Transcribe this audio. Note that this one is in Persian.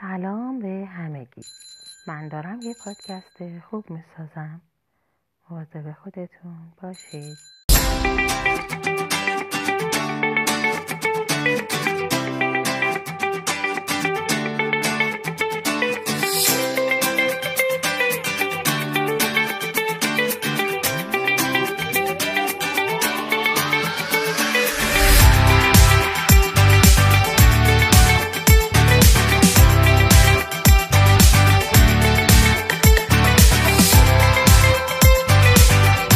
سلام به همگی. من دارم یه پادکست خوب می‌سازم. مواظب خودتون باشید.